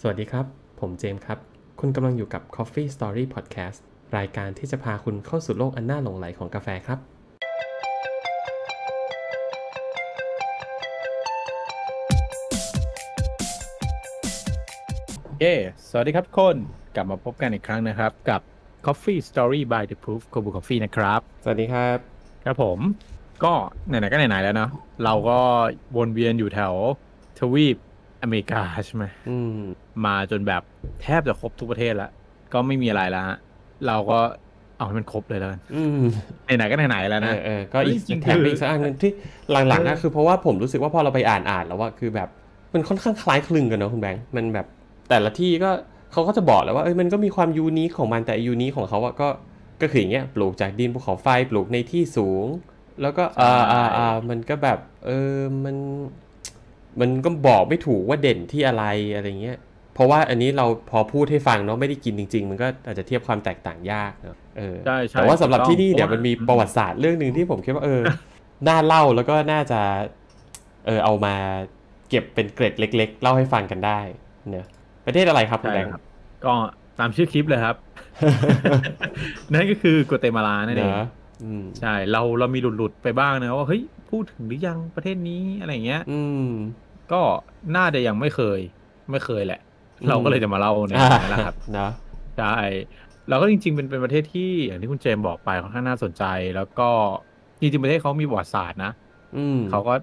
สวัสดีครับ ผมเจมส์ครับ คุณกำลังอยู่กับ Coffee Story Podcast รายการที่จะพาคุณเข้าสู่โลกอันน่าหลงไหลของกาแฟครับ เย้สวัสดีครับทุกคน กลับมาพบกันอีกครั้งนะครับ กับ Coffee Story by The Proof c o b u Coffee นะครับ สวัสดีครับ ครับผม ก็ไหนๆก็ไหนๆแล้วเนาะเราก็วนเวียนอยู่แถวทวีป อเมริกาใช่ไหมอืมมาจนแบบแทบจะครบทุกประเทศแล้ว ก็ไม่มีอะไรแล้วฮะ เราก็เอาให้มันครบเลยแล้วกันอืมไหนๆก็ไหนๆแล้วเอนะอเออก็อีกเฮ้ยจริงๆแถมไปอีกคือสักอันหนึงที่หลังๆนะคือเพราะว่าผมรู้สึกว่าพอเราไปอ่านอ่านแล้วว่าคือแบบมันค่อนข้างคล้ายคลึงกันเนอะคุณแบงค์มันแบบแต่ละที่ก็เขาก็จะบอกแล้วว่าเอ้ยมันก็มีความยูนิคของมันแต่ยูนิคของเขาอะก็ก็คืออย่างเงี้ยปลูกจากดินภูเขาไฟปลูกในที่สูง แล้วก็อ่าอ่าอ่ามันก็แบบเออมัน มันก็บอกไม่ถูกว่าเด่นที่อะไรอะไรเงี้ย เพราะว่าอันนี้เราพอพูดให้ฟังเนาะไม่ได้กินจริง ๆ มันก็อาจจะเทียบความแตกต่างยากเนาะเออใช่ใช่แต่ว่าสำหรับที่นี่เนี่ยถูกต้องมันมีประวัติศาสตร์เรื่องหนึ่งที่ผมคิดว่าเออน่าเล่าแล้วก็น่าจะเออเอามาเก็บเป็นเกร็ดเล็ก ๆ เล่าให้ฟังกันได้เนอะประเทศอะไรครับคุณใช่แบงค์ครับก็ตามชื่อคลิปเลยครับ นั่นก็คือกัวเตมาลานั่นเนเองอะอืมใช่เราเรามีหลุดๆไปบ้างนะว่าเฮ้ยพูดถึงหรือยังประเทศนี้อะไรเงี้ย อืม ก็น่าจะยังไม่เคย ไม่เคยแหละอืมเราก็เลยจะมาเล่าในอ่านี้แหละครับเนอะใช่แล้วก็จริง ๆ เป็นเป็นประเทศที่อย่างที่คุณเจมส์บอกไปค่อนข้างน่าสนใจ แล้วก็จริงๆประเทศเขามีประวัติศาสตร์นะอืมเขาก็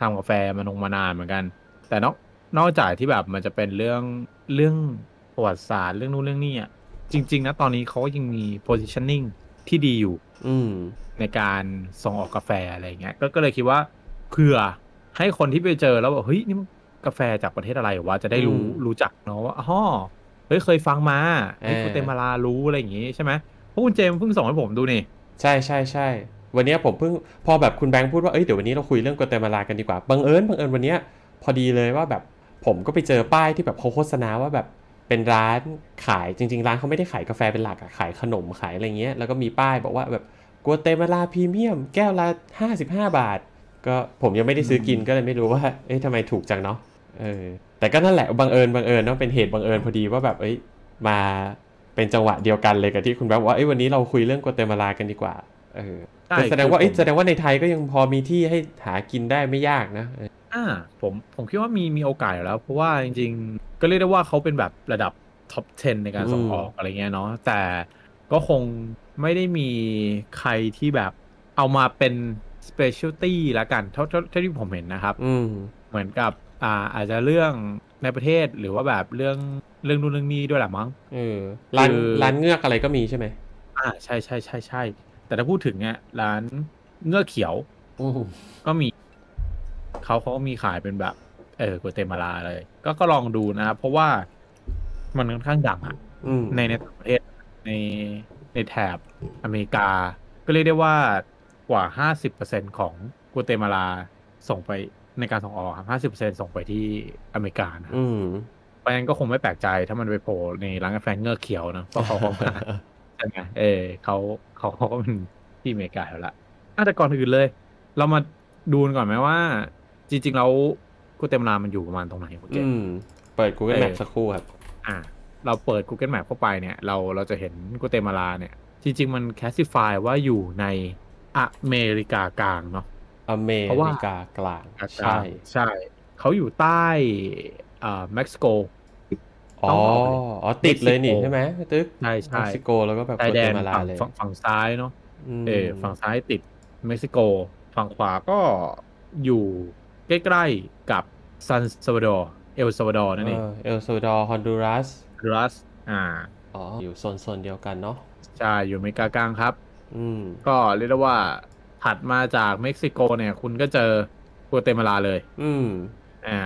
ทำกาแฟมานงมานานเหมือนกัน แต่นอกนอกจากที่แบบมันจะเป็นเรื่องเรื่องประวัติศาสตร์เรื่องนู้นเรื่องนี้อะจริง ๆ นะตอนนี้เขาก็ยังมี positioning ที่ดีอยู่ อืมในการส่งออกกาแฟอะไรเงี้ยก็ก็เลยคิดว่าเผื่อ ให้คนที่ไปเจอแล้วบอกเฮ้ยนี่มันกาแฟจากประเทศอะไรวะจะได้รู้อืมรู้จักเนาะว่าอ๋อเฮ้ยเคยฟังมาเฮ้ยเออคุณเตมาลารู้อะไรอย่างงี้ใช่ไหมเพราะคุณเจมส์เพิ่งส่งให้ผมดูนี่ใช่ใช่ใช่วันเนี้ยผมเพิ่งพอแบบคุณแบงค์พูดว่าเอ้ยเดี๋ยววันนี้เราคุยเรื่องกัวเตมาลากันดีกว่าบังเอิญบังเอิญวันเนี้ยพอดีเลยว่าแบบผมก็ไปเจอป้ายที่แบบเขาโฆษณาว่าแบบเป็นร้านขายจริง ๆ ร้านเขาไม่ได้ขายกาแฟเป็นหลักอะขายขนมขายอะไรเงี้ยแล้วก็มีป้ายบอกว่าแบบกัวเตมาลาพรีเมียม แก้วละ55 บาท ก็ผมยังไม่ได้ซื้อกินก็เลยไม่รู้ว่า เอ้ยทำไมถูกจังเนาะเออแต่ก็นั่นแหละบังเอิญบังเอิญเนาะเป็นเหตุบังเอิญพอดีว่าแบบเอ้ยมาเป็นจังหวะเดียวกันเลยกับที่คุณแบงค์บอกว่าเอ้ยวันนี้เราคุยเรื่องกัวเตมาลากันดีกว่าเออใช่ก็แสดงว่าคือเอ้ยผมแสดงว่าในไทยก็ยังพอมีที่ให้หากินได้ไม่ยากนะเอออ่าผมผมคิดว่ามีมีโอกาสอยู่แล้ว เพราะว่าจริง ๆ ก็เรียกได้ว่าเขาเป็นแบบระดับท็อป 10 ในการส่งออกอะไรเงี้ยเนาะแต่ก็คงไม่ได้มีใครที่แบบเอามาเป็น specialty ละกันเท่าเท่าเท่าที่ผมเห็นนะครับ อืมเหมือนกับ อ่า อาจจะเรื่องในประเทศหรือว่าแบบเรื่องเรื่องนู่นเรื่องนี้ด้วยแหละมั้งเออร้านคือร้านเงือกอะไรก็มีใช่ไหมอ่าใช่ใช่ใช่ใช่แต่ถ้าพูดถึงเนี่ยร้านเงือกเขียวอืมก็มีเขาเขาก็มีขายเป็นแบบ เออกัวเตมาลาเลย ก็ก็ลองดูนะครับเพราะว่ามันค่อนข้างดังอะอืมในในต่างประเทศในในแถบอเมริกา ก็เรียกได้ว่า กว่าห้าสิบเปอร์เซ็นของกัวเตมาลาส่งไปในการส่งออกครับห้าสิบเปอร์เซ็นส่งไปที่อเมริกานะอืมเพราะฉะนั้นก็คงไม่แปลกใจถ้ามันไปโผล่ในร้านกาแฟเงือกเขียวนะเพราะเขาก็มาใช่ไหมเออเขาเขาเขาก็เป็นที่อเมริกาแล้วละอะแต่ก่อนอื่นเลย เรามาดูกันก่อนไหมว่า จริงๆแล้วกูเตมลามันอยู่ประมาณตรงไหนคุณเจอืมเปิด Google เออ Map สักครู่ครับ อะเราเปิด Google Map เข้าไปเนี่ย เราเราจะเห็นกูเตมาลาเนี่ย จริง ๆ มัน classify ว่าอยู่ใน อเมริกากลางเนาะอเมเพราะว่าริกากลาง ใช่ ใช่ เขาอยู่ใต้อ่าเม็กซิโกอ๋ต้อองออกไปอ๋อติดเลยนี่เม็กซิโกใช่ไหมตึ๊กใช่ใช่เม็กซิโกแล้วก็แบบชายกัวแดเตนมาลาฝั่งเลยฝั่งฝั่งซ้ายเนาะมเออฝั่งซ้ายติดเม็กซิโก ฝั่งขวาก็อยู่ใกล้ๆกับซันซาวาดอร์เอลซาวาดอร์นั่นเองเออเอลซัลวาดอร์ฮอนดูรัสรัสอ่าอ๋ออยู่โซนโซนเดียวกันเนาะใช่อยู่อเมริกากลางครับ อืม ก็เรียกได้ว่าถัดมาจากเม็กซิโกเนี่ย คุณก็เจอกัวเตมาลาเลย อืม อ่า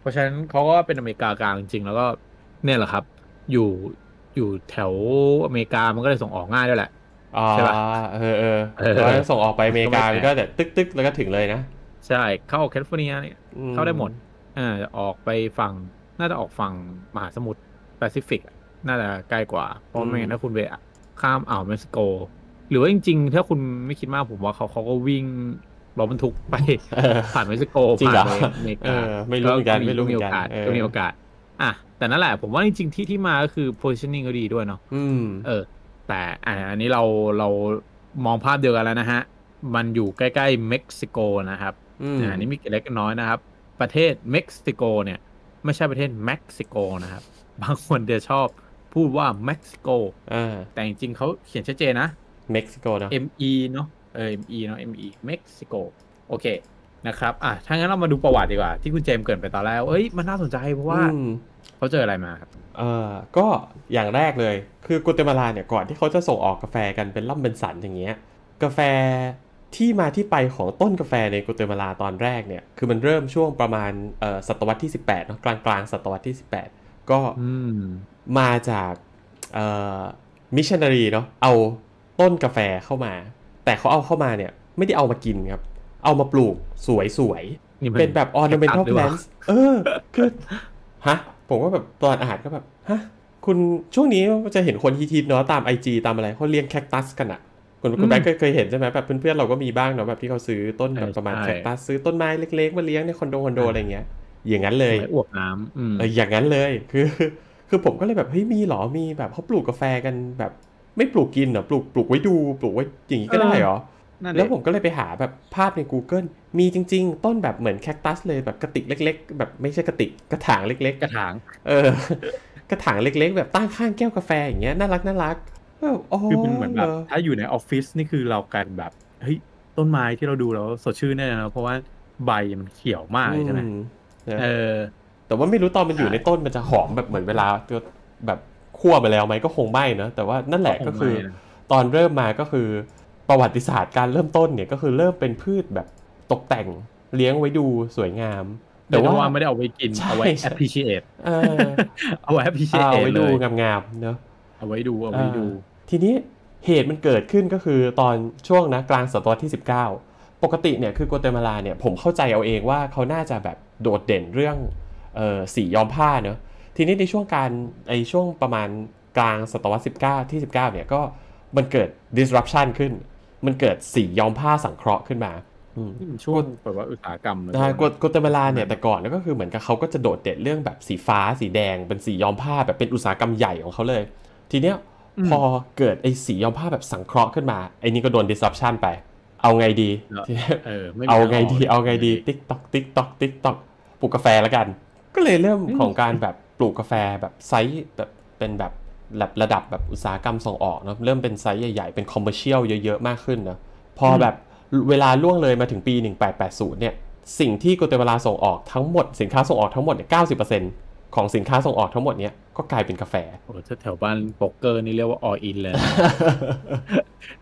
เพราะฉะนั้นเขาก็เป็นอเมริกากลางจริงๆแล้วก็เนี่ยแหละครับ อยู่อยู่แถวอเมริกามันก็เลยส่งออกง่ายด้วยแหละอ๋อใช่ปะเออเออเออแล้วส่งออกไปอเมริกาก็ไม่มันแปลกก็แต่ตึกตึกแล้วก็ถึงเลยนะ ใช่ เข้าแคลิฟอร์เนียเนี่ยอืเข้าได้หมดอ่าออกไปฝั่งน่าจะออกฝั่งมหาสมุทรแปซิฟิกอะน่าจะใกล้กว่าเพราะไม่งั้นถ้าคุณไปข้ามอ่าวเม็กซิโก หรือว่าจริง ๆ ถ้าคุณไม่คิดมากผมว่าเขาเขาก็วิ่งรถบรรทุกไปเออผ่านเม็กซิโกจริงเหรอผ่านไปอเมริเอกาอไม่รู้เหมือนกันไม่รู้เหมือนกันโอกาสเออก็มีโอกาส อะแต่นั่นแหละผมว่าจริงๆที่ที่มาก็คือ positioning ก็ดีด้วยเนาะอืมเออ แต่อะอันนี้เราเรามองภาพเดียวกันแล้วนะฮะ มันอยู่ใกล้ๆเม็กซิโกนะครับอืมอ่านี่มีเกร็ดเล็กน้อยนะครับ ประเทศเม็กซิโกเนี่ย ไม่ใช่ประเทศเม็กซิโกนะครับ บางคนจะชอบพูดว่าเม็กซิโกอ่าแต่จริงๆเขาเขียนชัดเจนนะ เม็กซิโกเนอะ ME เนาะเออ ME เนาะ ME เม็กซิโกโอเคนะครับอะถ้างั้นเรามาดูประวัติดีกว่า ที่คุณเจมส์เกรินไปตอนแรกเอ้ยมันน่าสนใจเพราะว่าอืมเขาเจออะไรมาครับเอ่อก็อย่างแรกเลยคือกัวเตมาลาเนี่ยก่อนที่เขาจะส่งออกกาแฟกันเป็นล่ำเป็นสันอย่างเงี้ยกาแฟที่มาที่ไปของต้นกาแฟในกัวเตมาลาตอนแรกเนี่ยคือมันเริ่มช่วงประมาณเอ่อศตวรรษที่ 18เนาะกลางกลางๆศตวรรษที่ 18 ก็อืมมาจากเอ่อมิชชันนารีเนาะเอา ต้นกาแฟเข้ามา แต่เขาเอาเข้ามาเนี่ย ไม่ได้เอามากินครับ เอามาปลูกสวยๆนี่มัเป็นแบบ ornamental ตัดหรือเปล่า plants เออ คือ ฮะ ผมว่าแบบตอนอ่านก็แบบ ฮะ คุณช่วงนี้จะเห็นคนฮิตๆเนาะตาม IG ตามอะไรเขาเลี้ยงแคคตัสกันอะคุณคุณแบงค์เคยเคยเห็นใช่ไหมแบบเพื่อนๆเราก็มีบ้างเนาะแบบที่เขาซื้อต้นแบบประมาณแคคตัสซื้อต้นไม้เล็กๆมาเลี้ยงในคอนโดคอนโดอะไรเงี้ย อย่างนั้นเลยไม้อวบน้ำอืมเอออย่างนั้นเลยคือ คือผมก็เลยแบบเฮ้ยมีเหรอมีแบบเขาปลูกกาแฟกันแบบ ไม่ปลูกกินเหรอปลูกปลูกไว้ดูปลูกไว้อย่างนี้ก็ได้เหรอนั่นแล้วผมก็เลยไปหาแบบภาพใน Google มีจริง ๆ ต้นแบบเหมือนแคคตัสเลยแบบกระติกเล็ก ๆ แบบไม่ใช่กระติกกระถางเล็กกระถางๆเออกระถางเล็ก ๆ แบบตั้งข้างแก้วกาแฟอย่างเงี้ยน่ารักน่ารักแบบอ๋อคือเป็นเหมือนแบบรถ้าอยู่ในออฟฟิศนี่คือเรากันแบบเฮ้ยต้นไม้ที่เราดูแล้วสดชื่นแน่นะเพราะว่าใบมันเขียวมากเลยใช่ไหมอืนะเออแต่ว่าไม่รู้ตอนมันอยู่ใช่ในต้นมันจะหอมแบบเหมือนเวลาแบบ คั่วไปแล้วไหมก็คงไม่เนอะแต่ว่านั่นแหละก็คือไม่นะตอนเริ่มมาก็คือประวัติศาสตร์การเริ่มต้นเนี่ยก็คือเริ่มเป็นพืชแบบตกแต่งเลี้ยงไว้ดูสวยงาม แต่แต่ว่าว่าไม่ได้เอาไว้กินใช่เอาไว้ใช่ appreciate เออเอาไว้ appreciate เอาไว้ดูเลยงามๆเนอะเอาไว้ดูเอาไว้ดูเออทีนี้เหตุมันเกิดขึ้นก็คือตอนช่วงนะกลางศตวรรษที่ 19 ปกติเนี่ยคือกัวเตมาลาเนี่ยผมเข้าใจเอาเองว่าเขาน่าจะแบบโดดเด่นเรื่องเออสีย้อมผ้าเนอะ ทีนี้ในช่วงการไอช่วงประมาณกลางศตวรรษ19 ที่ 19 เนี่ยก็มันเกิด disruption ขึ้น มันเกิดสีย้อมผ้าสังเคราะห์ขึ้นมาอืมนี่มันช่วงแบบว่าอุตสาหกรรมเลยนะกัวกัวเตมาลาเนี่ยแต่ก่อนเนี่ยก็คือเหมือนกับเขาก็จะโดดเด่นเรื่องแบบสีฟ้าสีแดงเป็นสีย้อมผ้าแบบเป็นอุตสาหกรรมใหญ่ของเขาเลย ทีเนี้ยพอเกิดไอ้สีย้อมผ้าแบบสังเคราะห์ขึ้นมาไอ้นี่ก็โดน disruption ไป เอาไงดีทีเนี้ยเออไม่มีเอาไงดีทกเอาไงดีติ๊กตอกติ๊กตอกติ๊กตอกปลูกกาแฟแล้วกัน ก็เลยเริ่มของการแบบ ปลูกกาแฟแบบไซส์แบบเป็นแบบแบบระดับแบบอุตสาหกรรมส่งออกเนอะเริ่มเป็นไซส์ใหญ่ๆ เป็น commercial เยอะๆ มากขึ้นเนอะพอแบบเวลาล่วงเลยมาถึงปี 1880 เนี่ย สิ่งที่กัวเตมาลาส่งออกทั้งหมดสินค้าส่งออกทั้งหมดเนี่ย90%ของสินค้าส่งออกทั้งหมดเนี่ยก็กลายเป็นกาแฟโอ้ถ้าแถวบ้านโป๊กเกอร์นี่เรียกว่า all in เลยนะ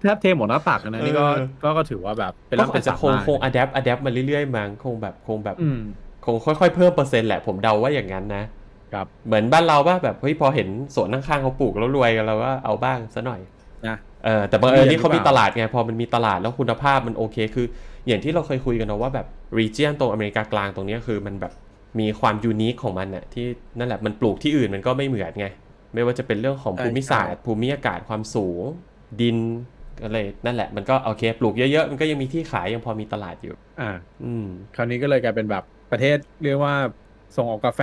แทบเทหมดหน้าตักนะนี่ก็เออก็ก็ถือว่าแบบเป็นก็ร่ำเป็อานจจะสัตว์คงมากคงอะแดปอะแดปมาเรื่อยๆมั้งคงแบบคงแบบอืมคงค่อยๆเพิ่มเปอร์เซ็นต์แหละผมเดาว่าอย่างนั้นนะ ครับเหมือนบ้านเราว่าแบบเฮ้ยพอเห็นสวนข้างๆเขาปลูกแล้วรวยกันเราก็เอาบ้างซะหน่อยนะเออแต่บังเอิญเรียนนี่เขาหรือมีเปล่าตลาดไงพอมันมีตลาดแล้วคุณภาพมันโอเค คือ อย่างที่เราเคยคุยกันนะว่าแบบ region ตรงอเมริกากลางตรงเนี้ยคือมันแบบมีความยูนิคของมันน่ะที่นั่นแหละมันปลูกที่อื่นมันก็ไม่เหมือนไง ไม่ว่าจะเป็นเรื่องของภูมิศาสตร์ ภูมิอากาศความสูง ดินอะไรนั่นแหละมันก็โอเค ปลูกเยอะๆ มันก็ยังมีที่ขายยังพอมีตลาดอยู่ อ่า อืม คราวนี้ก็เลยกลายเป็นแบบประเทศเรียกว่าส่งออกกาแฟ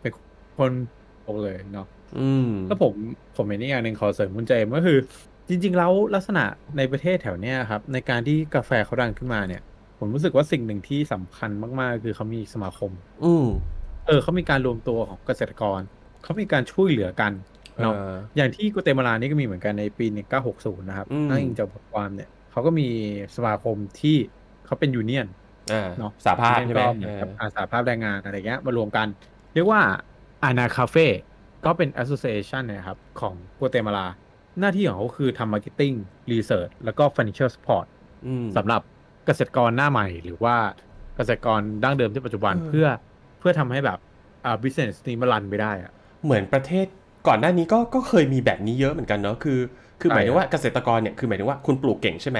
เป็น คนโอกเลยเนาะอืมแล้วผมผมเห็นอีกอย่างหนึ่งขอเสริมคุณเจมส์ก็คือ จริง ๆ แล้วลักษณะในประเทศแถวเนี้ยครับ ในการที่กาแฟเขาดังขึ้นมาเนี่ย ผมรู้สึกว่าสิ่งหนึ่งที่สำคัญมากๆ คือเขามีสมาคม อืมเออเขามีการรวมตัวของเกษตรกร เขามีการช่วยเหลือกันเอเนาะออย่างที่กัวเตมาลานี่ก็มีเหมือนกันในปี 1960 นะครับอืมอ้างอิงจากบทความเนี่ยเขาก็มีสมาคมที่เขาเป็นยูเนียนอ่าเนาะสาภาพใช่ไหมก็เหมือนกับเอออาสาภาพแรงงานอะไรเงี้ยมารวมกัน เรียกว่า อานาคาเฟ่ก็เป็น association นะครับ ของกัวเตมาลา หน้าที่ของเขาคือทำ marketing research แล้วก็ financial support อืมสำหรับเกษตรกรหน้าใหม่ หรือว่าเกษตรกรดั้งเดิมที่ปัจจุบันเออเพื่อเพื่อทำให้แบบอ่า business นี้มัน run ไปได้อะเหมือนประเทศก่อนหน้านี้ก็ก็เคยมีแบบนี้เยอะเหมือนกันเนาะคือคือใช่หมายถึงว่าเกษตรกรเนี่ยคือหมายถึงว่าคุณปลูกเก่งใช่ไหม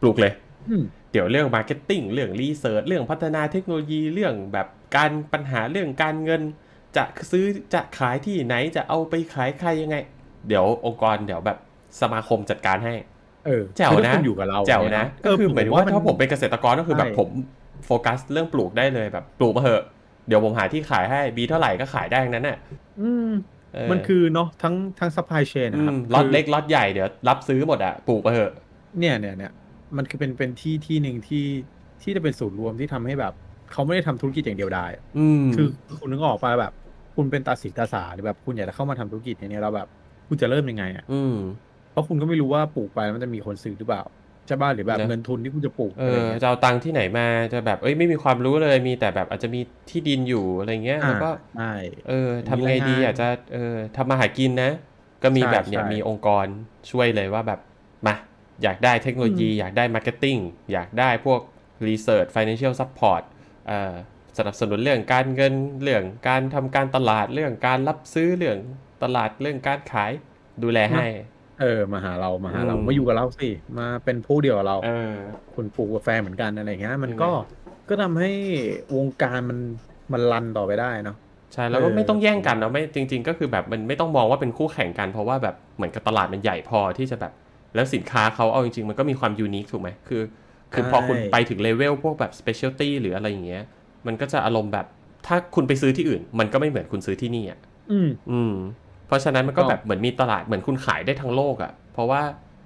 ปลูกเลยอืมเดี๋ยวเรื่อง marketing เรื่อง research เรื่องพัฒนาเทคโนโลยีเรื่องแบบการปัญหาเรื่องการเงิน จะซื้อจะขายที่ไหนจะเอาไปขายใครยังไง เดี๋ยวองค์กรเดี๋ยวแบบสมาคมจัดการให้ เออแจ๋วคือนะถ้าคุณอยู่กับเราแจ๋วนะ ก็คือหมายถึงว่าถ้าผมเป็นเป็นเกษตรกรก็คือแบบใช่ผมโฟกัสเรื่องปลูกได้เลยแบบปลูกมาเหอะ เดี๋ยวผมหาที่ขายให้บีเท่าไหร่ก็ขายได้ทั้งนั้นน่ะอืมเออมันคือเนาะทั้งทั้ง supply chain อืนะครับมล็อตคือเล็กล็อตใหญ่เดี๋ยวรับซื้อหมดอะปลูกไปเถอะ เนี่ยเนี่ยเนี่ยมันคือเป็นเป็นที่ที่หนึ่งที่ที่จะเป็นศูนย์รวมที่ทำให้แบบเขาไม่ได้ทำธุรกิจอย่างเดียวได้ อืมคือคุณนึกออกไปแบบ คุณเป็นตาสีตาสาหรือแบบคุณอยากจะเข้ามาทำธุรกิจอย่างเนี้ยแล้วแบบ คุณจะเริ่มยังไงอะอืมเพราะคุณก็ไม่รู้ว่าปลูกไปแล้วมันจะมีคนซื้อหรือเปล่าใช่ป่ะหรือแบบนะเงินทุนที่คุณจะปลูกเออะไรอเงี้ยจะเอาตังค์ที่ไหนมาจะแบบเอ้ยไม่มีความรู้เลยมีแต่แบบอาจจะมีที่ดินอยู่อะไรเงี้ยอ่าแล้วก็ใช่เออมีทำไงดีรายงานอยากจะเออทำมาหากินนะ ก็มีใช่แบบเนี่ยใช่มีองค์กรช่วยเลยว่าแบบมาอยากได้เทคโนโลยี อยากได้ marketing อยากได้พวก research financial support เอ่อ สนับสนุนเรื่องการเงินเรื่องการทำการตลาดเรื่องการรับซื้อเรื่องตลาดเรื่องการขายดูแลให้ เออมาหาเรามาหาเราอืมมาอยู่กับเราสิมาเป็นพวกเดียวกับเราเออคุณปลูกกาแฟเหมือนกันอะไรเงี้ยมันใช่ไหมก็ก็ทำให้วงการมันมัน run ต่อไปได้เนาะใช่แล้วก็เออไม่ต้องแย่งกันเนาะไม่จริง ๆ ก็คือแบบมันไม่ต้องมองว่าเป็นคู่แข่งกันเพราะว่าแบบเหมือนกับตลาดมันใหญ่พอที่จะแบบ แล้วสินค้าเขาเอาจริง ๆ มันก็มีความยูนิคถูกไหมคือ คือพอคุณไปถึงเลเวลพวกแบบ specialty หรืออะไรอย่างเงี้ย มันก็จะอารมณ์แบบ ถ้าคุณไปซื้อที่อื่น มันก็ไม่เหมือนคุณซื้อที่นี่อะอืมอืม เพราะฉะนั้นมันก็ก็แบบเหมือนมีตลาดเหมือนคุณขายได้ทั้งโลกอะ เพราะว่า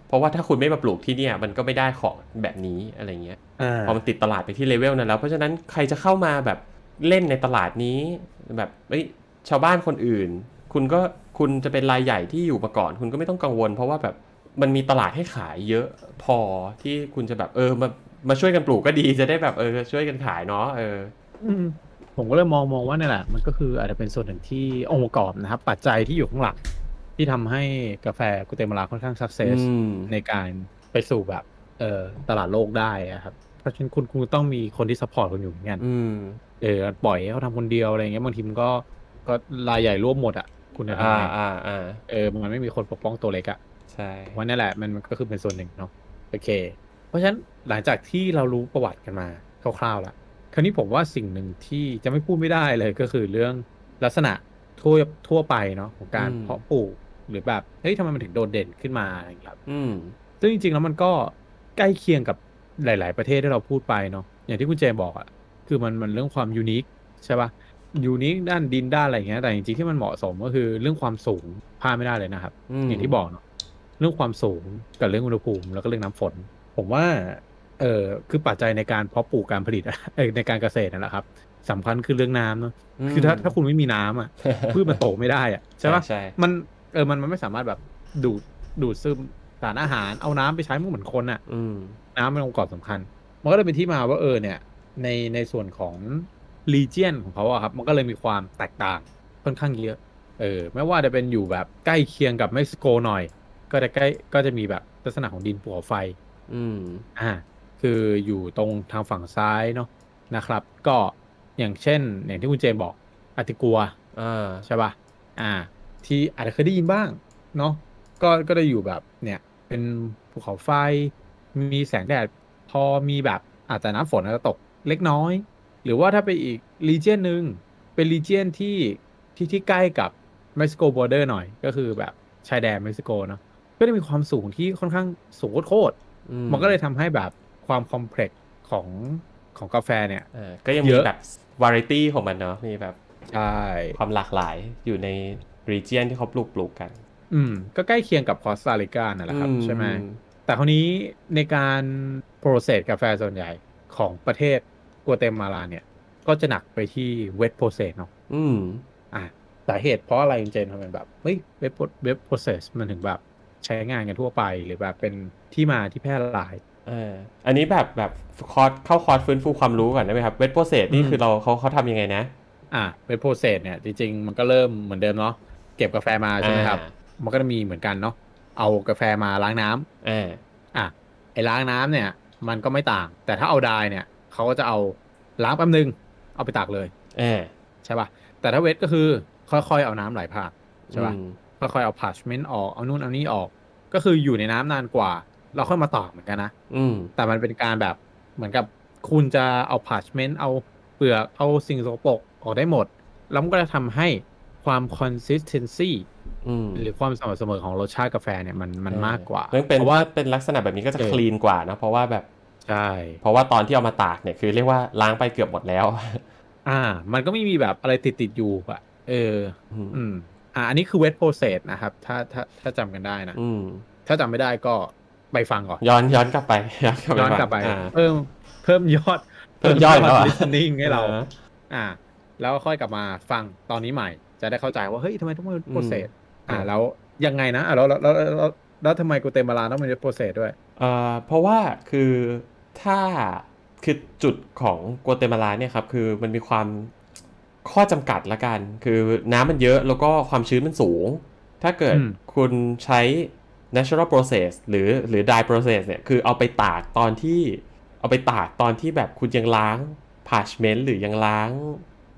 เพราะว่าถ้าคุณไม่มาปลูกที่เนี่ย มันก็ไม่ได้ของแบบนี้อะไรเงี้ยอ่าพอมันติดตลาดไปที่เลเวลนั้นแล้ว เพราะฉะนั้นใครจะเข้ามาแบบเล่นในตลาดนี้แบบเอ้ยชาวบ้านคนอื่น คุณก็คุณจะเป็นรายใหญ่ที่อยู่มาก่อน คุณก็ไม่ต้องกังวล เพราะว่าแบบมันมีตลาดให้ขายเยอะพอที่คุณจะแบบเออมามาช่วยกันปลูกก็ดีจะได้แบบเออช่วยกันขายเนาะเออ อืมผมก็เลยมองมองว่าเนี่ยแหละ มันก็คืออาจจะเป็นส่วนหนึ่งที่องค์ประกอบนะครับ ปัจจัยที่อยู่ข้างหลังที่ทำให้กาแฟกัวเตมาลาค่อนข้าง success อืม ในการไปสู่แบบ เอ่อตลาดโลกได้อะครับ เพราะฉะนั้นคุณคุณต้องมีคนที่ support คุณอยู่เหมือนกัน อืม เออปล่อยให้เขาทำคนเดียวอะไรเงี้ยบางทีมันก็ก็รายใหญ่ร่วมหมดอะ คุณจะทำอ่าไงอ่าอ่าเออมันไม่มีคนปกป้องตัวเล็กอะใช่ว่านั่นแหละมันมันก็คือเป็นส่วนหนึ่งเนาะโอเค เพราะฉะนั้นหลังจากที่เรารู้ประวัติกันมาคร่าวๆแล้ว คราวนี้ผมว่าสิ่งหนึ่งที่จะไม่พูดไม่ได้เลยก็คือเรื่องลักษณะทั่วทั่วไปเนาะของการเพาะปลูกหรือแบบเฮ้ยทำไมมันถึงโดดเด่นขึ้นมาอะไรอย่างเงี้ยครับอืมซึ่งจริงๆแล้วมันก็ใกล้เคียงกับหลาย ๆ ประเทศที่เราพูดไปเนาะอย่างที่คุณเจมบอกอะคือมันมันเรื่องความยูนิคใช่ปะยูนิคด้านดินด้านอะไรอย่างเงี้ยแต่จริงๆที่มันเหมาะสมก็คือเรื่องความสูงพลาดไม่ได้เลยนะครับอืมอย่างที่บอกเนาะเรื่องความสูงกับเรื่องอุณหภูมิแล้วก็เรื่องน้ำฝน ผมว่า เออคือปัจจัยในการเพาะปลูกการผลิตเออในการเกษตรนั่นแหละครับสำคัญคือเรื่องน้ำเนาะคือถ้าถ้าคุณไม่มีน้ำอะพืชมันโตไม่ได้อะใช่ปะใช่มันเออมันมันไม่สามารถแบบดูดดูดซึมสารอาหารเอาน้ำไปใช้เหมือนคนอะอืมน้ำเป็นองค์ประกอบสำคัญ มันก็เลยเป็นที่มาว่าเออเนี่ย ในในส่วนของ region ของเขาอะครับ มันก็เลยมีความแตกต่างค่อนข้างเยอะเออไม่ว่าจะเป็นอยู่แบบใกล้เคียงกับเม็กซิโกหน่อย ก็จะใกล้ก็จะมีแบบลักษณะของดินภูเขาไฟ อืมอ่า คืออยู่ตรงทางฝั่งซ้ายเนาะนะครับ ก็อย่างเช่น อย่างที่คุณเจมบอกแอนติกัวอ่าใช่ป่ะอ่า ที่อาจจะเคยได้ยินบ้างเนาะก็ก็ได้อยู่แบบเนี่ยเป็นภูเขาไฟ มีแสงแดดพอมีแบบอาจจะน้ำฝนอาจจะตกเล็กน้อย หรือว่าถ้าไปอีก region หนึ่งเป็น region ที่ที่ที่ใกล้กับเม็กซิโก border หน่อย ก็คือแบบชายแดนเม็กซิโกเนาะก็จะมีความสูงที่ค่อนข้างสูงโคตรอืๆมันก็เลยทำให้แบบ ความ complex ของของกาแฟเนี่ยเออก็ยังเยมีอะแบบวาไรตี้ของมันเนาะมีแบบใช่ความหลากหลายอยู่ใน region ที่เขาปลูกปลูกกัน อืม ก็ใกล้เคียงกับคอสตาริกานั่นแหละครับอืใช่ไหมอืแต่คราวนี้ในการ process กาแฟส่วนใหญ่ของประเทศกัวเตมาลาเนี่ย ก็จะหนักไปที่ wet process เนาะอืมอะสาเหตุเพราะอะไรคุณเจนทำไมแบบเฮ้ย wet wet process มันถึงแบบใช้งานกันทั่วไปหรือแบบเป็นที่มาที่แพร่หลาย เอออันนี้แบบแบบคอร์สเข้าคอร์สฟื้นฟูความรู้ก่อนได้ไหมครับ wet process นี่อืมคือเราเขาเขาทำยังไงนะ อะ wet process เนี่ยจริงๆ มันก็เริ่มเหมือนเดิมเนาะเก็บกาแฟมาใช่ไหมครับอ่ามันก็จะมีเหมือนกันเนาะเอากาแฟมาล้างน้ำอ่าอะไอ้ล้างน้ำเนี่ย มันก็ไม่ต่าง แต่ถ้าเอา dry เนี่ยเขาก็จะเอาล้างแป๊บนึง เอาไปตากเลยอ่าใช่ป่ะแต่ถ้า wet ก็คือค่อยๆเอาน้ำไหลผ่านใช่ป่ะอืมค่อยๆเอาพาชเมนต์ออกเอานู่นเอานี่ออก ก็คืออยู่ในน้ำนานกว่า เราค่อยมาตากเหมือนกันนะอืมแต่มันเป็นการแบบเหมือนกับคุณจะเอาพาชเมนต์เอาเปลือกเอาสิ่งสกปรกออกได้หมด แล้วมันก็จะทำให้ความ consistency อืมหรือความสม่ำเสมอของรสชาติกาแฟเนี่ยมันมันมากกว่าเรื่องเป็นเพราะว่าว่าเป็นลักษณะแบบนี้ก็จะเออคลีนกว่านะเพราะว่าแบบใช่เพราะว่าตอนที่เอามาตากเนี่ยคือเรียกว่าล้างไปเกือบหมดแล้ว อ่า มันก็ไม่มีแบบอะไรติดติดๆอยู่อะเอออืมอืมอ่าอันนี้คือเวทโปรเซสนะครับ ถ้าถ้าถ้าจำกันได้นะอืมถ้าจำไม่ได้ก็ ไปฟังก่อน ย้อนย้อนกลับไป ย้อนกลับไปย้อนกลับไปอ่าเพิ่มเพิ่มยอด เพิ่มยอดแล้วเหรอ listening ให้เราอ่าอ่า แล้วค่อยกลับมาฟังตอนนี้ใหม่ จะได้เข้าใจว่าเฮ้ยทำไมต้องเป็นโปรเซสอ่าอืมแล้วยังไงนะอ่าแล้วแล้วแล้วแล้วแล้วทำไมกูเตมาลาต้องเป็นโปรเซสด้วยเอ่อเพราะว่าคือถ้าคือจุดของกัวเตมาลาเนี่ยครับคือมันมีความข้อจำกัดละกัน คือน้ำมันเยอะแล้วก็ความชื้นมันสูง ถ้าเกิดอืมคุณใช้ natural process หรือหรือ dry process เนี่ยคือเอาไปตากตอนที่เอาไปตากตอนที่แบบคุณยังล้าง parchment หรือยังล้าง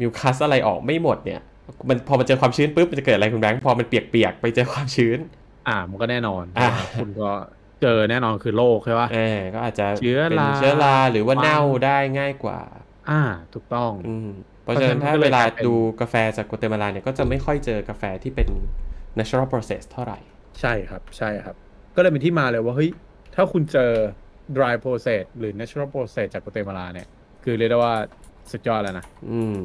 มิวคัสอะไรออกไม่หมดเนี่ยมันพอมันเจอความชื้นปุ๊บมันจะเกิดอะไรคุณแบงค์พอมันเปียกๆไปเจอความชื้น อ่ามันก็แน่นอนอ่าว่าคุณก็เจอแน่นอนคือโรคใช่ปะเออก็อาจจะเชื้อเป็นราเชื้อราหรือว่าความเน่าได้ง่ายกว่า อ่าถูกต้องอืมเพราะฉะนั้นเพราะฉะนั้นถ้าก็เลยเวลากลายเป็นดูกาแฟจากกัวเตมาลาเนี่ยก็จะไม่ค่อยเจอกาแฟที่เป็น natural process เท่าไหร่ ใช่ครับใช่ครับ ก็เลยเป็นที่มาเลยว่าเฮ้ยถ้าคุณเจอ dry process หรือ natural process จากโกเตมาลาเนี่ย คือเรียกได้ว่าสุดยอดแล้วนะ อืม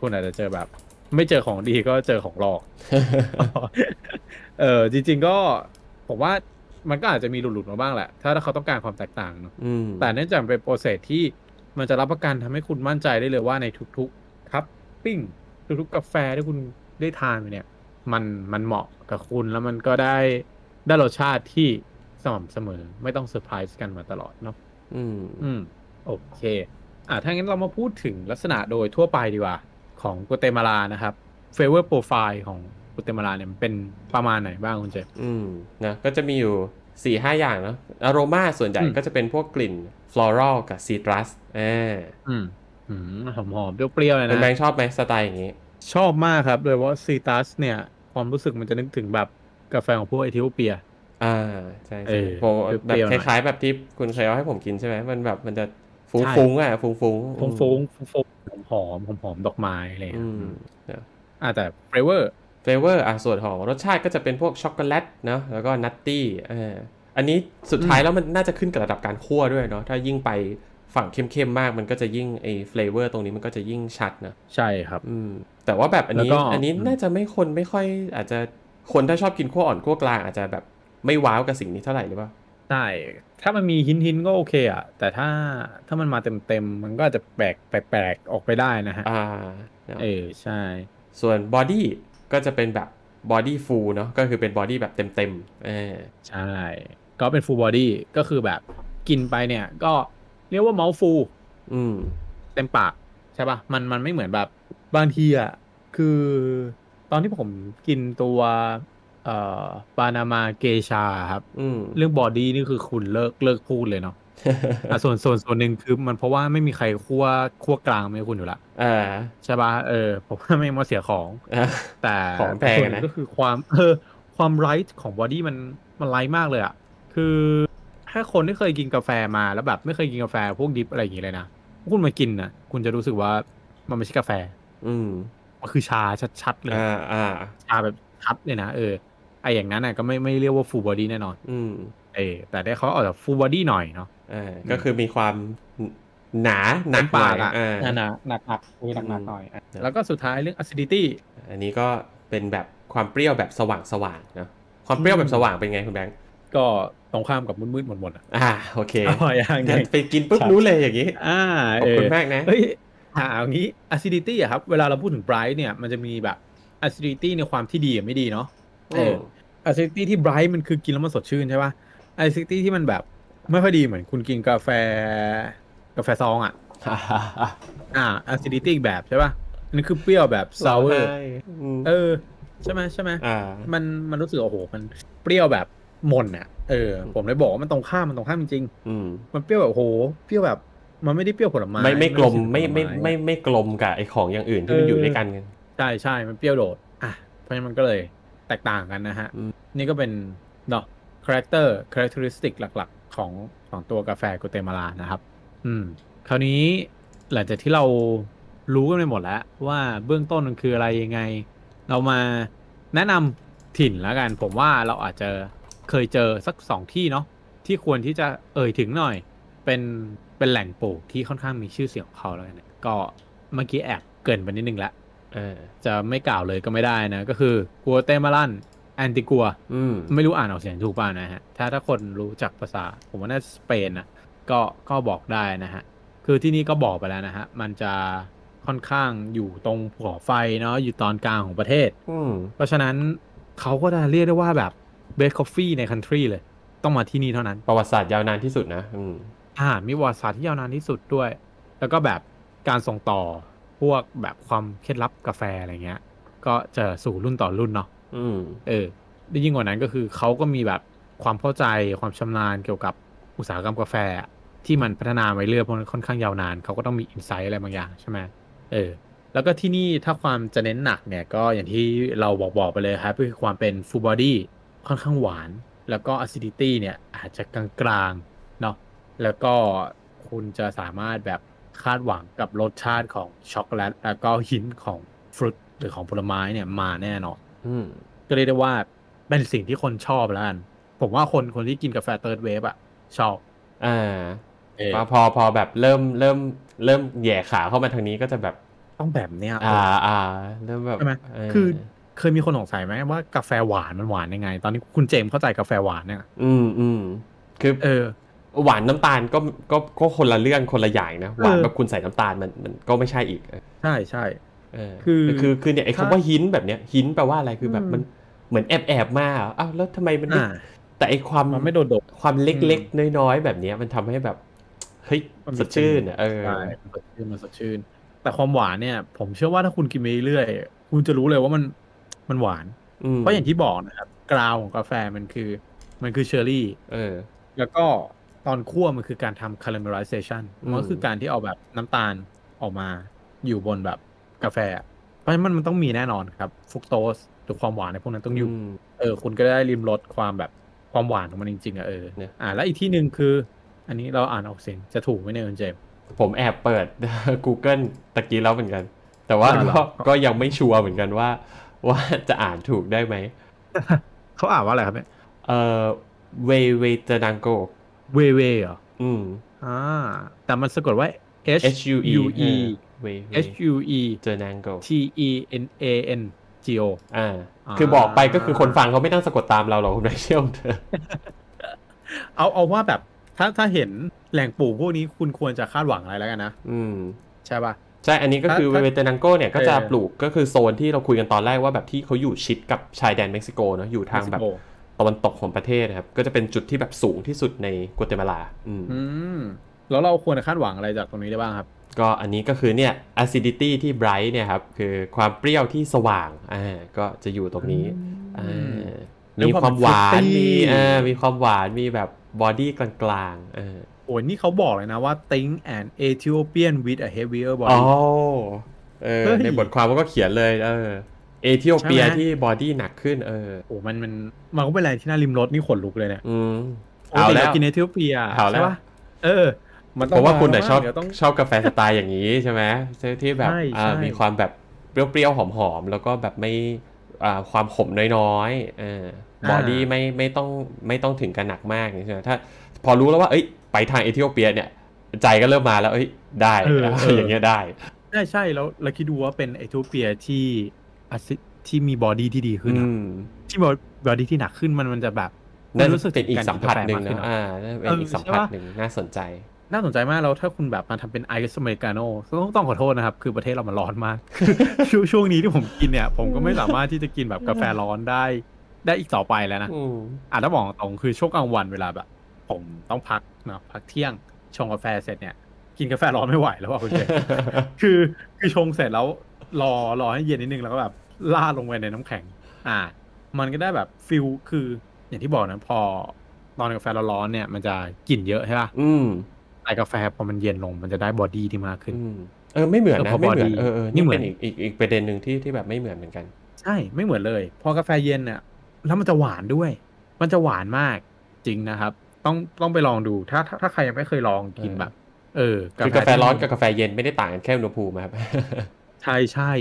คุณอาจจะเจอแบบ ไม่เจอของดีก็เจอของหลอก เออจริง ๆก็ผมว่ามันก็อาจจะมีหลุดๆมาบ้างแหละ ถ้าถ้าเขาต้องการความแตกต่างเนอะอืมแต่เนื่องจากเป็น process ที่มันจะรับประกันทำให้คุณมั่นใจได้เลยว่าในทุกๆ cupping ทุกๆ กาแฟที่คุณได้ทานไปเนี่ย มันมันเหมาะกับคุณแล้วมันก็ได้ได้รสชาติที่สม่ำเสมอ ไม่ต้องเซอร์ไพรส์กันมาตลอดเนาะอืม อืม โอเค อะถ้างั้นเรามาพูดถึงลักษณะโดยทั่วไปดีกว่า ของกัวเตมาลานะครับ flavor profile ของกัวเตมาลาเนี่ยมันเป็นประมาณไหนบ้างคุณเจอืมนะก็จะมีอยู่สี่ห้าอย่างเนาะอโรมาส่วนใหญ่อืมก็จะเป็นพวกกลิ่น floral กับ citrus อ่าอืมอืมหอมหอมๆเปรี้ยวๆเลยเป็นแบงนะค์ชอบไหมสไตล์อย่างนี้ ชอบมากครับ โดยเฉพาะ citrus เนี่ย ความรู้สึกมันจะนึกถึงแบบกาแฟของพวกเอธิโอเปีย อ่า ใช่เอใช่อผมแบบรี้ยวๆหคน่อยคล้ายๆแบบที่คุณเคยเอาให้ผมกินใช่ไหมมันแบบมันจะฟุ้งใช่ฟุ้งๆอะฟุ้งฟุ้งฟงฟงฟงฟงหอมหอมหอมหอมๆดอกไม้อะไรอย่างอืเงี้ยมนะอ่าแต่ flavor flavor อะส่วนของรสชาติก็จะเป็นพวกช็อกโกแลตเนาะแล้วก็ nutty อ่าอันนี้สุดท้ายแล้วมันน่าจะขึ้นกับระดับการคั่วด้วยเนาะถ้ายิ่งไป ฝั่งเข้มๆมากมันก็จะยิ่งไอ้ flavor ตรงนี้มันก็จะยิ่งชัดนะใช่ครับ อืม แต่ว่าแบบอันนี้แล้วก็อันนี้อืมน่าจะไม่คนไม่ค่อย อาจจะคนถ้าชอบกินคั่วอ่อนคั่วกลางอาจจะแบบไม่ว้าวกับสิ่งนี้เท่าไหร่หรือเปล่าใช่ถ้ามันมีหินหินๆก็โอเคอะแต่ถ้าถ้ามันมาเต็มเต็มๆมันก็อาจจะแปลกแปลกๆออกไปได้นะฮะอ่านะเออใช่ ส่วน body ก็จะเป็นแบบ body full เนาะก็คือเป็น body แบบเต็มๆเออใช่ ก็เป็น full body ก็คือแบบกินไปเนี่ยก็ เรียกว่า mouthful อืม เต็มปากใช่ปะ่ะ มันมันไม่เหมือนแบบบางทีอะ คือตอนที่ผมกินตัว เอ่อปานามาเกชาครับ อืม เรื่อง body นี่คือคุณเลิกเลิกพูดเลยเนาะอะส่วนส่วนส่วนหนึ่งคือมันเพราะว่าไม่มีใครคั่วคั่วกลางไม่ให้คุณอยู่ละอ่าใช่ปะเออผมว่าไม่มาเสียของอ่าแต่ของแพงส่วนนะก็คือความเออความ light ของ body มันมัน light มากเลยอะคือ ถ้าคนที่เคยกินกาแฟมาแล้วแบบไม่เคยกินกาแฟพวก drip อะไรอย่างงี้เลยนะคุณมากินนะคุณจะรู้สึกว่ามันไม่ใช่กาแฟ อืมมันคือชาชัดๆเลยอ่าอ่าชาแบบชัดเลยนะเออไออย่างนั้นน่ะก็ไม่ไม่เรียกว่า full body แน่นอน อืมเออแต่ได้เขาออกจาก full body หน่อยเนาะอ่าก็คือมีความหนาหนักเต็มปากหน่อะยอ่าหนักหนักหนักคุยหนักหนักอืมหน่อยอะแล้วก็สุดท้ายเรื่อง acidity อันนี้ก็เป็นแบบความเปรี้ยวแบบสว่างสว่างๆเนาะความเปรี้ยวแบบสว่างเป็นไงคุณแบงค์ก็ ตรงข้ามกับมืดๆหมดๆอะอ่าโอเคอร่อยอย่างงั้นนี้ไปกินปุ๊บครับรู้เลยอย่างนี้ อ่าขอบคุณมากนะเฮ้ยหาอย่างนี้ acidity อะครับ เวลาเราพูดถึง bright เนี่ยมันจะมีแบบ acidity ในความที่ดีกับไม่ดีเนาะเออ acidity ที่ bright มันคือกินแล้วมันสดชื่นใช่ป่ะ acidity ที่มันแบบไม่ค่อยดีเหมือนคุณกินกาแฟ กาแฟซองอะอ่า acidity อีกแบบใช่ป่ะอันนี้คือเปรี้ยวแบบ sour เออ ใช่ไหมใช่ไหมอ่ามันมันรู้สึกโอ้โหมันเปรี้ยวแบบห ม่นอะเออ ผมเลยบอกว่ามันตรงข้ามมันตรงข้ามจริงอืมๆมันเปรี้ยวแบบโอ้โหเปรี้ยวแบบมันไม่ได้เปรี้ยวผลไม้ไม่ไม่กลมใช่ไม่ไม่ผลไม่ไม่กลมกับไอของอย่างอื่นที่มันเออออยู่ด้วยกันกันใช่ใช่มันเปรี้ยวโดดอะเพราะฉะนั้นมันก็เลยแตกต่างกันนะฮะอืมนี่ก็เป็นเนาะ character characteristic หลักๆ ของของตัวกาแฟกัวเตมาลานะครับ อืม คราวนี้หลังจากที่เรารู้กันไปหมดแล้ว ว่าเบื้องต้นมันคืออะไรยังไง เรามาแนะนำถิ่นแล้วกัน ผมว่าเราอาจจะ เคยเจอสักสองที่เนาะที่ควรที่จะเอ่ยถึงหน่อย เป็นเป็นแหล่งปลูกที่ค่อนข้างมีชื่อเสียงของเขาแล้วกันเนี่ยก็เมื่อกี้แอบเกรินไปนิดนึงละเออจะไม่กล่าวเลยก็ไม่ได้นะ ก็คือกัวเตมาลันแอนติกัวอืมไม่รู้อ่านออกเสียงถูกป่ะนะฮะ ถ้าถ้าคนรู้จักภาษา ผมว่าน่าจะสเปนนะก็ก็บอกได้นะฮะ คือที่นี่ก็บอกไปแล้วนะฮะ มันจะค่อนข้างอยู่ตรงภูเขาไฟเนาะอยู่ตอนกลางของประเทศอืมเพราะฉะนั้นเขาก็จะเรียกได้ว่าแบบ เบส c อฟฟี่ในคันทรีเลย ต้องมาที่นี่เท่านั้น ประวัติศาสตร์ยาวนานที่สุดนะอืมอ่ามีประวัติศาสตร์ที่ยาวนานที่สุดด้วย แล้วก็แบบการส่งต่อพวกแบบความเคล็ดลับกาแฟอะไรเงี้ย ก็จะสู่รุ่นต่อรุ่นเนาะอืมเออได้ยิ่งกว่านั้นก็คือเขาก็มีแบบความเข้าใจความชำนาญเกี่ยวกับอุตสาหกรรมกาแฟอะที่มันพัฒนาไปเรื่อยเพราะมันค่อนข้างยาวนานเขาก็ต้องมี insight อะไรบางอย่างใช่ไหมเออ แล้วก็ที่นี่ถ้าความจะเน้นหนักเนี่ยก็อย่างที่เราบอกบอกไปเลยครับก็คือความเป็น full body ค่อนข้างหวาน แล้วก็ acidity เนี่ยอาจจะกลางๆเนาะแล้วก็คุณจะสามารถแบบคาดหวังกับรสชาติของช็อกโกแลตแล้วก็ hint ของ fruit หรือของผลไม้เนี่ยมาแน่นอนอืมก็เรียกได้ว่าเป็นสิ่งที่คนชอบแล้วกัน ผมว่าคนคนที่กินกาแฟ third wave อะชอบอ่าเออพอพอพอแบบเริ่มเริ่มเริ่มแหย่ขาเข้ามาทางนี้ก็จะแบบต้องแบบเนี้ยอ่าอ่าเริ่มแบบใช่ไหมเออคือ เคยมีคนสงสัยไหมว่ากาแฟหวานมันหวานยังไง ตอนนี้คุณเจมส์เข้าใจกาแฟหวานเนี่ยอืมอืมคือเออ หวานน้ำตาลก็ก็ก็คนละเรื่องคนละอย่างนะหวานเออแบบคุณใส่น้ำตาลมันมันก็ไม่ใช่อีกใช่ใช่เออคือคือคือเนี่ยไอ้ถ้าคำว่าหินแบบเนี้ยหินแปลว่าอะไรคือแบบอืมมันเหมือนแอบแอบมาอะอ้าวแล้วทำไมมันไม่อ่าแต่ไอ้ความมันไม่โดดดความเล็กๆน้อยๆแบบเนี้ยมันทำให้แบบเฮ้ยมันมีสดชื่นอะเออใช่มันสดชื่นมันสดชื่น แต่ความหวานเนี่ย ผมเชื่อว่าถ้าคุณกินไปเรื่อยๆคุณจะรู้เลยว่ามัน มันหวานอืมเพราะอย่างที่บอกนะครับ กราวของกาแฟมันคือ มันคือเชอร์รี่ เออ แล้วก็ตอนคั่วมันคือการทำ caramelization อืมมันก็คือการที่เอาแบบน้ำตาลออกมาอยู่บนแบบกาแฟ เพราะฉะนั้นมันมันต้องมีแน่นอนครับฟุกโตสหรือความหวานในพวกนั้นต้องอยู่มเออ คุณก็ได้ริมรสความแบบความหวานของมันจริงๆอะเออเนี่ยอ่า แล้วอีกที่หนึ่งคือ อันนี้เราอ่านออกเสียงจะถูกไหมเนี่ยคุณเจมส์ผมแอบเปิด Google ตะกี้แล้วเหมือนกัน แต่ว่าอ่าเหรก็อก็ยังไม่ชัวร์เหมือนกันว่า ว่าจะอ่านถูกได้ไหม เขาอ่านว่าอะไรครับเนี่ย เอ่อเวเวเจนังโกเวเวเหรอ อืมอ่า แต่มันสะกดว่า H H U E U E เว H U E เตนังโก T E N A N G O อ่าอ่า คือบอกไปก็คือคนฟังเขาไม่ต้องสะกดตามเราหรอกคุณไม่เชื่อเธอ เอาเอาว่าแบบถ้าถ้าเห็นแหล่งปลูกพวกนี้คุณควรจะคาดหวังอะไรแล้วกันนะ อืม ใช่ป่ะ ใช่ อันนี้ก็คือเวถ้าเวเตนังโกเนี่ยก็จะเออปลูกก็คือโซนที่เราคุยกันตอนแรกว่าแบบที่เขาอยู่ชิดกับชายแดนเม็กซิโกเนอะอยู่ทางแบบเม็กซิโกตะวันตกของประเทศนะครับ ก็จะเป็นจุดที่แบบสูงที่สุดในกัวเตมาลา อืมอืมแล้วเราควรจะคาดหวังอะไรจากตรงนี้ได้บ้างครับ ก็อันนี้ก็คือเนี่ย acidity ที่ bright เนี่ยครับ คือความเปรี้ยวที่สว่างอ่าก็จะอยู่ตรงนี้อ่าเรื่องมีความหวานความมี fruity อ่ามีความหวานมีแบบ body กลางๆเออ โอ้ยนี่เขาบอกเลยนะว่า think an Ethiopian with a heavier อ๋อ body เออเฮ้ยในบทความมันก็เขียนเลย เออเอธิโอเปียใช่ไหมที่ body หนักขึ้นเออโอ้มันมันมันก็เป็นอะไรที่น่าลิ้มรสนี่ขนลุกเลยเนี่ยอืมปกติเอาแล้วรกินเอธิโอเปียเอาแล้วใช่ปะเออ มันต้เพองราะว่าคุณน่ะมชอบเดี๋ยวต้องชอบกาแฟสไตล์อย่างนี้ใช่ไหมใช่ที่แบบใช่อ่าใช่มีความแบบเปรี้ยวๆหอมๆแล้วก็แบบไม่อ่าความขมน้อยๆเออ body ไม่ไม่ต้องไม่ต้องถึงกันหนักมากใช่ไหมถ้าพอรู้แล้วว่า เอ้ย ไปทางเอธิโอเปียเนี่ย ใจก็เริ่มมาแล้วเอ้ยได้เออเอออย่างเงี้ยได้ใช่ใช่แล้วเราคิดดูว่าเป็นเอธิโอเปียที่อาซิที่มีบอดี้ที่ดีขึ้นอือะมที่บอดี้ที่หนักขึ้นมันมันจะแบบนั่นรู้สึกเป็นอีกถึสัมผัสหนึ่งารกินะกาแฟมากขึ้อ่านั่นเป็นเอออีกสัมใช่ผัสปะหนึ่งน่าสนใจ น่าสนใจมากแล้วถ้าคุณแบบมาทำเป็นไอซ์อเมริกาโน่ต้องต้องขอโทษนะครับ คือประเทศเรามันร้อนมากช่วงช่วงนี้ที่ผมกินเนี่ย ผมก็ไม่สามารถที่จะกินแบบกาแฟร้อนได้ ได้อีกต่อไปแล้วนะอืมอะถ้าบอกตรงคือช่วงกลางวันเวลาแบบ ผมต้องพักเนาะพักเที่ยงชงกาแฟเสร็จเนี่ย กินกาแฟร้อนไม่ไหวแล้วว่ะคุณเจคือคือชงเสร็จแล้ว รอรอให้เย็นนิดนึงแล้วก็แบบลาดลงไปในน้ำแข็ง อ่า มันก็ได้แบบฟิลคืออย่างที่บอกนะพอตอนกาแฟร้อนๆเนี่ย มันจะกลิ่นเยอะใช่ป่ะอืมแต่กาแฟพอมันเย็นลงมันจะได้บอดี้ที่มากขึ้นอืมเออไม่เหมือนเออนะพอไม่เหมือน body เออเออไม่นี่เหมืเป็อนนอีกอีกอีกประเด็นหนึ่งที่ที่แบบไม่เหมือนเหมือนกัน ใช่ไม่เหมือนเลย พอกาแฟเย็นเนี่ยแล้วมันจะหวานด้วย มันจะหวานมากจริงนะครับ ต้องต้องไปลองดูถ้าถ้าถ้าใครยังไม่เคยลองกินเออแบบ เออคือกาแฟร้อนที่กับกาแฟเย็นไม่ได้ต่างกันแค่อุณหภูมิครับใช่ใช่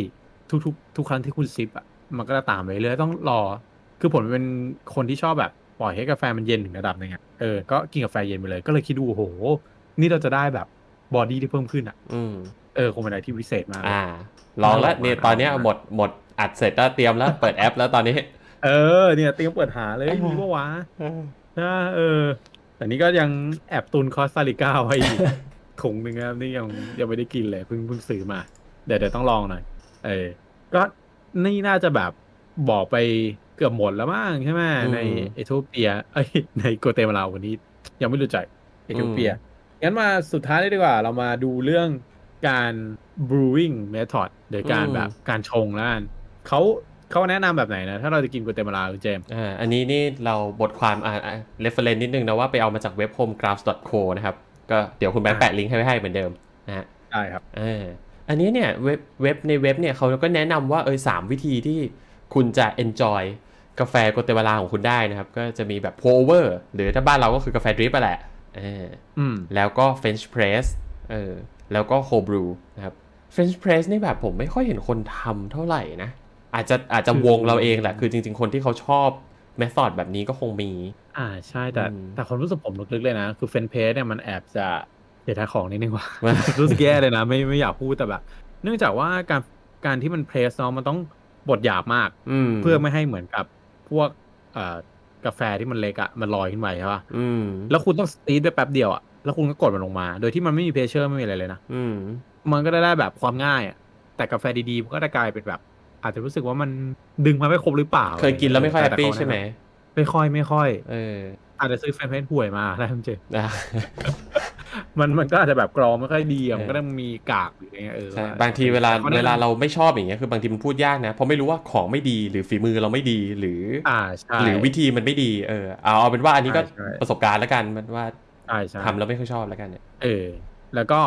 ทุกทุกทุกครั้งที่คุณซิปอะมันก็จะตามไปเรื่อยต้องรอ คือผมเป็นคนที่ชอบแบบปล่อยให้กาแฟมันเย็นถึงระดับหนึงอะเออก็กินกาแฟเย็นไปเลย ก็เลยคิดดูโอ้โห นี่เราจะได้แบบบอดี้ที่เพิ่มขึ้นอะอืมเออคงเป็นอะไรที่วิเศษมากเลยอ่าลองแล้วลองมาเนี่ยตอนเนี้ยลองมาหมดหมดอัดเสร็จแล้วเตรียมแล้วเปิดแอปแล้วตอนนี้ เออ เนี่ยเตรียมเปิดหาเลยอ่ามีมีปะวะนะเออ แต่นี่ก็ยังแอบตุนคอสตาริก้าไว้อยู่ถุงหนึ่งครับนี่ยังยังไม่ได้กินเลยเพิ่งเพิ่งซื้อมา เดี๋ยวเดี๋ยวต้องลองหน่อย เออก็นี่น่าจะแบบบอกไปเกือบหมดแล้วมั้งใช่ไหมอืมในเอธิโอเปียเอ้ยในโกเตมาลาวันนี้ ยังไม่รู้จักเอธิโอเปียงั้นมาสุดท้ายเลยดีกว่า เรามาดูเรื่องการ brewing method โดยการอืมแบบการชงแล้วกันเขา เขาแนะนำแบบไหนนะ ถ้าเราจะกินโกเตมาลาคุณเจมส์อ่าอันนี้นี่เราบทความอ่าอ่า reference นิดนึงนะว่าไปเอามาจากเว็บ homegrounds.co นะครับ ก็เดี๋ยวคุณแบงค์อ่าแปะลิงก์ให้ไว้ให้เหมือนเดิมนะฮะได้ครับอ่าอันนี้เนี่ยเว็บเว็บในเว็บเนี่ยเขาก็แนะนำว่าเออสามวิธีที่คุณจะ enjoy กาแฟโกเตมาลาของคุณได้นะครับ ก็จะมีแบบ pour over หรือถ้าบ้านเราก็คือกาแฟ drip อะแหละเอออืมแล้วก็ French press เออแล้วก็ cold brew นะครับ French press นี่แบบผมไม่ค่อยเห็นคนทำเท่าไหร่นะ อาจจะอาจจะคือวงเราเองแหละ คือจริง ๆ คนที่เขาชอบเมธอดแบบนี้ก็คงมี อ่าใช่แต่อืมแต่ความรู้สึกผมลึกๆเลยนะ คือเฟนเพสเนี่ยมันแอบจะเสียดายของนิดนึงว่ะว่า รู้สึกแย่เลยนะ ไม่ไม่อยากพูดแต่แบบ เนื่องจากว่าการการที่มันเพรสเนาะมันต้องบดหยาบมากอืมเพื่อไม่ให้เหมือนกับพวกเอ่อกาแฟที่มันเล็กอะมันลอยขึ้นไปใช่ปะอืมแล้วคุณต้องสตีทไปแป๊บเดียวอะแล้วคุณก็กดมันลงมา โดยที่มันไม่มีเพรสเชอร์ไม่มีอะไรเลยนะอืมมันก็ได้ได้แบบความง่ายอะแต่กาแฟดีๆมันก็จะกลายเป็นแบบ อาจจะรู้สึกว่ามันดึงมาไม่ครบหรือเปล่า เคยกินแล้วไม่ค่อยแฮปต่ปี้เขาใช่ไหม ไม่ค่อยไม่ค่อย เออ อาจจะซื้อแฟนเพจห่วยมาได้คุณเจอะมันมันก็อาจจะแบบกรองไม่ค่อยดีอะเออมันก็ต้องมีกากหรืออะไรเงี้ยเออใช่ว่บางทีเวลาแต่ก็แนะนำเวลาเราไม่ชอบอย่างเงี้ยคือบางทีมันพูดยากนะเพราะไม่รู้ว่าของไม่ดีหรือฝีมือเราไม่ดีหรือออ่าใช่หรือวิธีมันไม่ดีเออเอาเอาเป็นว่าอันนี้ก็ใช่ใช่ประสบการณ์แล้วกันมันว่าใช่ใช่ทำแล้วไม่ค่อยชอบแล้วกันเนี่ยเออ แล้วก็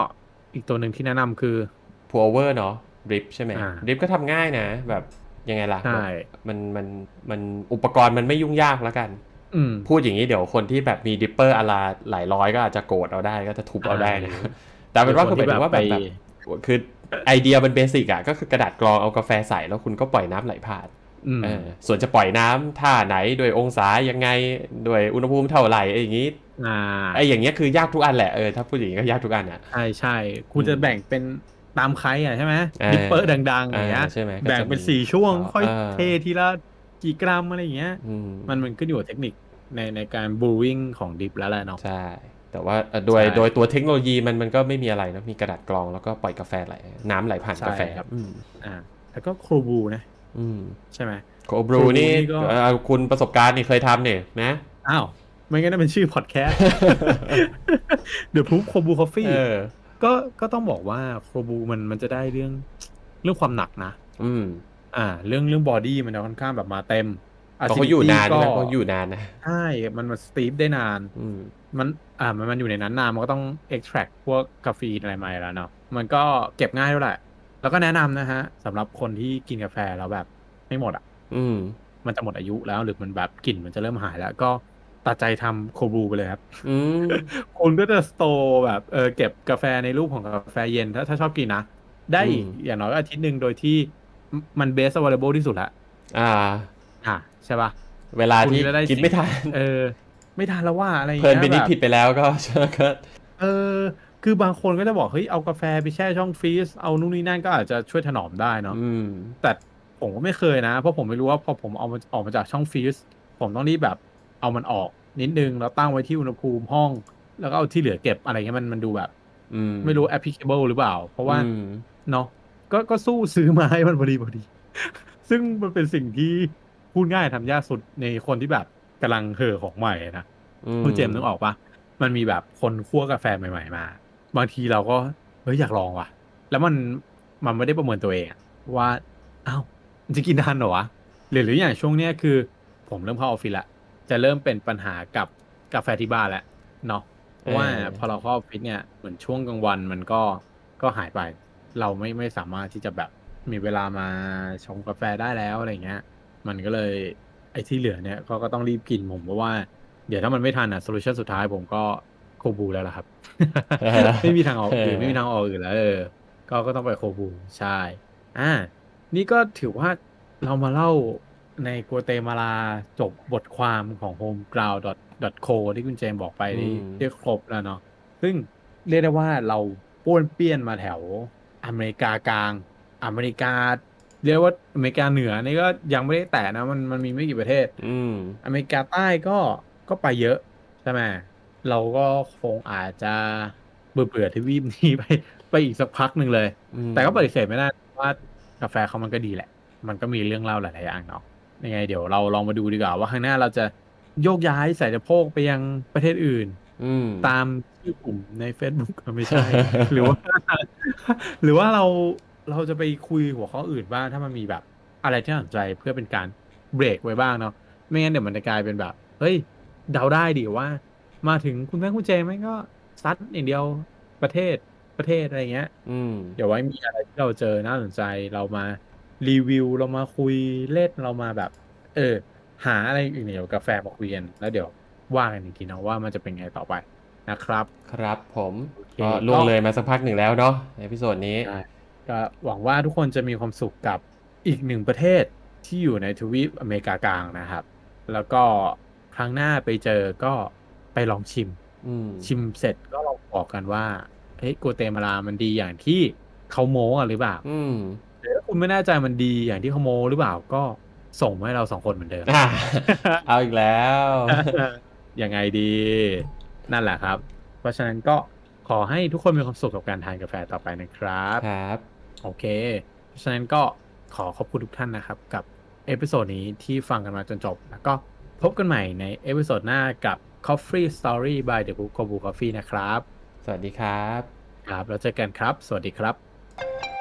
อีกตัวหนึ่งที่แนะนำคือ pour over เนาะ drip ใช่ไหมอ่า drip ก็ทำง่ายนะ แบบยังไงล่ะใช่มันมันมันอุปกรณ์มันไม่ยุ่งยากแล้วกันอืมพูดอย่างนี้เดี๋ยวคนที่แบบมี dripper อะไรหลายร้อยก็อาจจะโกรธเอาได้ก็จะทุบเอาได้นะอ่าแต่เป็นว่าคือหหรืมายอคนที่ถึงว่าแบบแบบแบไปบคือไอเดียมัน basic อะก็คือกระดาษกรองเอากาแฟใส่แล้วคุณก็ปล่อยน้ำไหลผ่านอืมเออส่วนจะปล่อยน้ำท่าไหนโดยองศายังไงโดยอุณหภูมิเท่าไหร่ไอ้อย่างนี้อ่าไอ้อย่างเงี้ยคือยากทุกอันแหละเออถ้าพูดอย่างนี้ก็ยากทุกอันอะใช่ใช่คุณจะแบ่งเป็น ตามใครอะใช่ไหมเออ dripper ดังๆอย่างเงี้ยอ่าใช่ไหมก็จะแบ่งเป็นมีสี่ช่วง ค่อยเออเททีละกี่กรัมอะไรอย่างเงี้ยอืมมันมันขึ้นอยู่กับเทคนิคในในการ brewing ของ drip แล้วแหละเนาะใช่แต่ว่าเอ่อโดยใช่โดยตัวเทคโนโลยีมันมันก็ไม่มีอะไรนะมีกระดาษกรองแล้วก็ปล่อยกาแฟไหลน้ำไหลผ่านใช่กาแฟครับอืมอ่าแล้วก็ cold brew นะอืมใช่ไหม cold brew นี่นี่ก็เอ่อคุณประสบการณ์นี่เคยทำเนี่ยนะอ้าวไม่งั้นน่าเป็นชื่อพอดแคสต์ The Book Cold Brew Coffee เออ ก็ก็ต้องบอกว่า cold brew มันมันจะได้เรื่องเรื่องความหนักนะ อืม อ่า เรื่องเรื่อง body มันจะค่อนข้างแบบมาเต็มเพราะเขาอยู่นานก็ใช่ไหมเขาอยู่นานนะใช่มันมัน steep ได้นาน อืมมันอ่ามันมันอยู่ในนั้นนานมันก็ต้อง extract พวกคาเฟอีนอะไรมาอยู่แล้วเนาะมันก็เก็บง่ายด้วยแหละ แล้วก็แนะนำนะฮะสำหรับคนที่กินกาแฟแล้วแบบไม่หมดอะ อืม มันจะหมดอายุแล้วหรือมันแบบกลิ่นมันจะเริ่มหายแล้วก็ ตัดใจทำโคบูไปเลยครับอืมคุณก็จะสโตร์แบบเออเก็บกาแฟในรูปของกาแฟเย็นถ้าถ้าชอบกินนะ ได้อีกอืมอย่างน้อยก็อาทิตย์หนึ่งโดยที่มันเบส available ที่สุดละอ่า อะใช่ปะเวลาที่คุณจะได้กินไม่ทันเออ ไม่ทันแล้วว่าอะไรอย่างเพลินเงี้ยไปนิดแบบผิดไปแล้วก็ก็เออ คือบางคนก็จะบอกเฮ้ยเอากาแฟไปแช่ช่องฟรีซเอานู่นนี่นั่นก็อาจจะช่วยถนอมได้เนาะอืมแต่ผมก็ไม่เคยนะ เพราะผมไม่รู้ว่าพอผมเอามันออกมาจากช่องฟรีซผมต้องรีบแบบ เอามันออกนิดนึงแล้วตั้งไว้ที่อุณหภูมิห้อง แล้วก็เอาที่เหลือเก็บอะไรเงี้ยมันมันดูแบบอืมไม่รู้ applicable หรือเปล่า เพราะว่าอืมเนาะก็ก็สู้ซื้อมาให้มันพอดีพอดี ซึ่งมันเป็นสิ่งที่พูดง่ายทำยากสุดในคนที่แบบกำลังเห่อของใหม่นะอืมคุณเจมส์นึกออกปะมันมีแบบคนคั่วกาแฟใหม่ ๆ มา บางทีเราก็เฮ้ยอยากลองว่ะ แล้วมันมันไม่ได้ประเมินตัวเองอะว่าอ้าวมันจะกินทันเหรอวะหรือหรืออย่างช่วงเนี้ยคือ ผมเริ่มเข้าออฟฟิศละ จะเริ่มเป็นปัญหากับกาแฟที่บ้านแล้วเนาะเพราะว่าพอเราเข้าออฟฟิศเนี่ยเหมือนช่วงกลางวันมันก็ก็หายไป เราไม่ไม่สามารถที่จะแบบมีเวลามาชงกาแฟได้แล้วอะไรเงี้ย มันก็เลยไอ้ที่เหลือเนี่ยก็ก็ต้องรีบกินผมเพราะว่าเดี๋ยวถ้ามันไม่ทันอะโซลูชันสุดท้ายผมก็โคบูแล้วล่ะครับ ไม่มีทางออกอื่นไม่มีทางออกอื่นแล้วเออก็ก็ต้องไปโคบูใช่ อ่า นี่ก็ถือว่าเรามาเล่า ในกัวเตมาลาจบบทความของ homeground.co ที่คุณเจมส์บอกไปได้อืมได้ครบแล้วเนาะซึ่งเรียกได้ว่าเราป้วนเปี้ยนมาแถวอเมริกากลาง อเมริกา เรียกว่าอเมริกาเหนือนี่ก็ยังไม่ได้แตะนะมันมันมีไม่กี่ประเทศ อืมอเมริกาใต้ก็ก็ไปเยอะใช่ไหมเราก็คงอาจจะเบื่อเบื่อทวีปนี้ไปไปอีกสักพักหนึ่งเลยอืมแต่ก็ปฏิเสธไม่ได้ว่ากาแฟเขามันก็ดีแหละ มันก็มีเรื่องเล่าหลายๆอย่างเนาะ ยังไง เดี๋ยวเราลองมาดูดีกว่าว่าข้างหน้าเราจะโยกย้ายสายสะโพกไปยังประเทศอื่นอืมตามชื่อกลุ่มใน Facebook ก็ไม่ใช่ หรือว่า หรือว่าเราเราจะไปคุยหัวข้ออื่นบ้างถ้ามันมีแบบ อะไรที่น่าสนใจเพื่อเป็นการเบรกไว้บ้างเนาะไม่งั้นเดี๋ยวมันจะกลายเป็นแบบ เฮ้ย เดาได้ดิว่า มาถึงคุณแม่คุณเจไหมก็ซัดอย่างเดียวประเทศประเทศอะไรเงี้ย อืม เดี๋ยวไว้มีอะไรที่เราเจอน่าสนใจเรามา รีวิวเรามาคุยเล่นเรามาแบบ เออ หาอะไรอื่นเกี่ยวกับกาแฟมาคุยกันแล้วเดี๋ยวว่ากันอีกทีเนาะว่ามันจะเป็นไงต่อไปนะครับ ครับผมโอเคก็ล่วงเลยมาสักพักหนึ่งแล้วเนาะใน episode นี้ใช่ก็หวังว่าทุกคนจะมีความสุขกับอีกหนึ่งประเทศที่อยู่ในทวีปอเมริกากลางนะครับ แล้วก็ครั้งหน้าไปเจอก็ไปลองชิมอืมชิมเสร็จก็ลองบอกกันว่าเฮ้ยกัวเตมาลามันดีอย่างที่เขาโม้อะหรือเปล่าอืมหรือถ้า คุณไม่แน่ใจมันดีอย่างที่เขาโม้หรือเปล่าก็ส่งมาให้เราสองคนเหมือนเดิมอะเอาอีกแล้วยังไงดี นั่นแหละครับ เพราะฉะนั้นก็ขอให้ทุกคนมีความสุขกับการทานกาแฟต่อไปนะครับครับ โอเค เพราะฉะนั้นก็ขอขอบคุณทุกท่านนะครับ กับ episode นี้ที่ฟังกันมาจนจบ แล้วก็พบกันใหม่ใน episode หน้ากับ Coffee Story by The Book Coffee นะครับ สวัสดีครับ ครับแล้วเจอกันครับ สวัสดีครับ